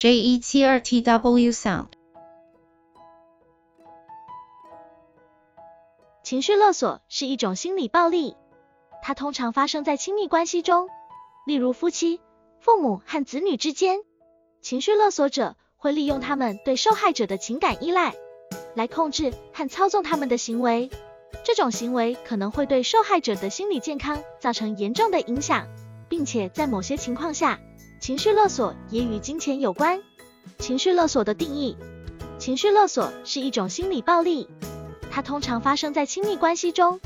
JE 七二 TW Sound。情绪勒索是一种心理暴力，它通常发生在亲密关系中，例如夫妻、父母和子女之间。情绪勒索者会利用他们对受害者的情感依赖，来控制和操纵他们的行为。这种行为可能会对受害者的心理健康造成严重的影响，并且在某些情况下，情绪勒索也与金钱有关。情绪勒索的定义：情绪勒索是一种心理暴力，它通常发生在亲密关系中。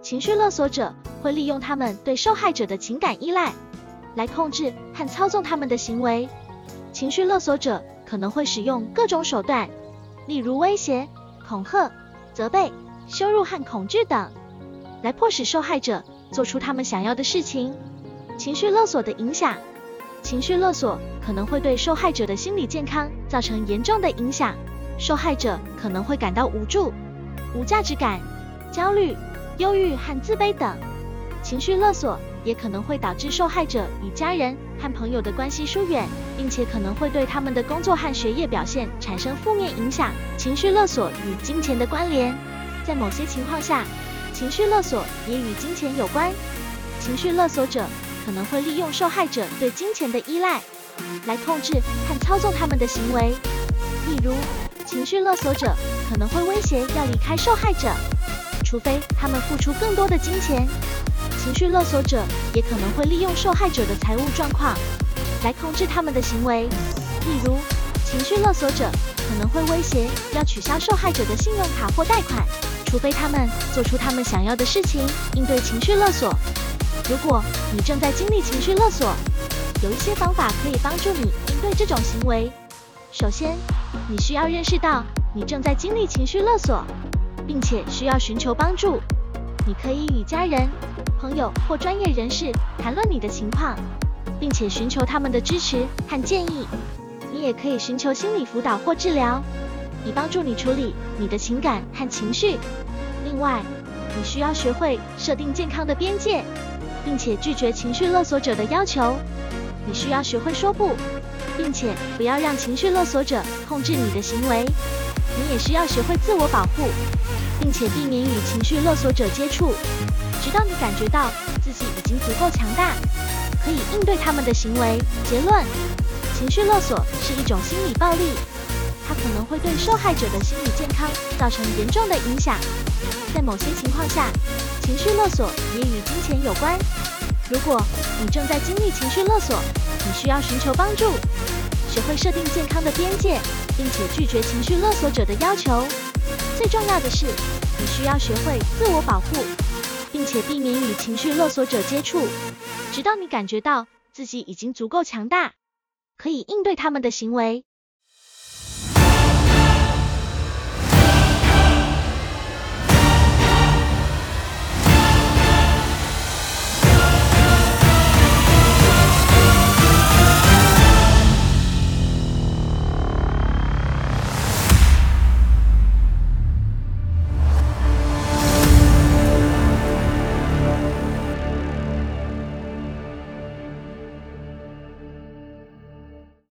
情绪勒索者会利用他们对受害者的情感依赖，来控制和操纵他们的行为。情绪勒索者可能会使用各种手段，例如威胁、恐吓、责备。羞辱和恐惧等，来迫使受害者做出他们想要的事情。情绪勒索的影响，情绪勒索可能会对受害者的心理健康造成严重的影响。受害者可能会感到无助、无价值感、焦虑、忧郁和自卑等。情绪勒索也可能会导致受害者与家人和朋友的关系疏远，并且可能会对他们的工作和学业表现产生负面影响。情绪勒索与金钱的关联。在某些情况下，情绪勒索也与金钱有关。情绪勒索者可能会利用受害者对金钱的依赖，来控制和操纵他们的行为。例如，情绪勒索者可能会威胁要离开受害者，除非他们付出更多的金钱。情绪勒索者也可能会利用受害者的财务状况，来控制他们的行为。例如，情绪勒索者可能会威胁要取消受害者的信用卡或贷款。除非他们做出他们想要的事情，应对情绪勒索。如果你正在经历情绪勒索，有一些方法可以帮助你应对这种行为。首先，你需要认识到你正在经历情绪勒索，并且需要寻求帮助。你可以与家人、朋友或专业人士谈论你的情况，并且寻求他们的支持和建议。你也可以寻求心理辅导或治疗。以帮助你处理你的情感和情绪。另外，你需要学会设定健康的边界，并且拒绝情绪勒索者的要求。你需要学会说不，并且不要让情绪勒索者控制你的行为。你也需要学会自我保护，并且避免与情绪勒索者接触，直到你感觉到自己已经足够强大，可以应对他们的行为。结论：情绪勒索是一种心理暴力。它可能会对受害者的心理健康造成严重的影响。在某些情况下，情绪勒索也与金钱有关。如果你正在经历情绪勒索，你需要寻求帮助，学会设定健康的边界，并且拒绝情绪勒索者的要求。最重要的是，你需要学会自我保护，并且避免与情绪勒索者接触，直到你感觉到自己已经足够强大，可以应对他们的行为。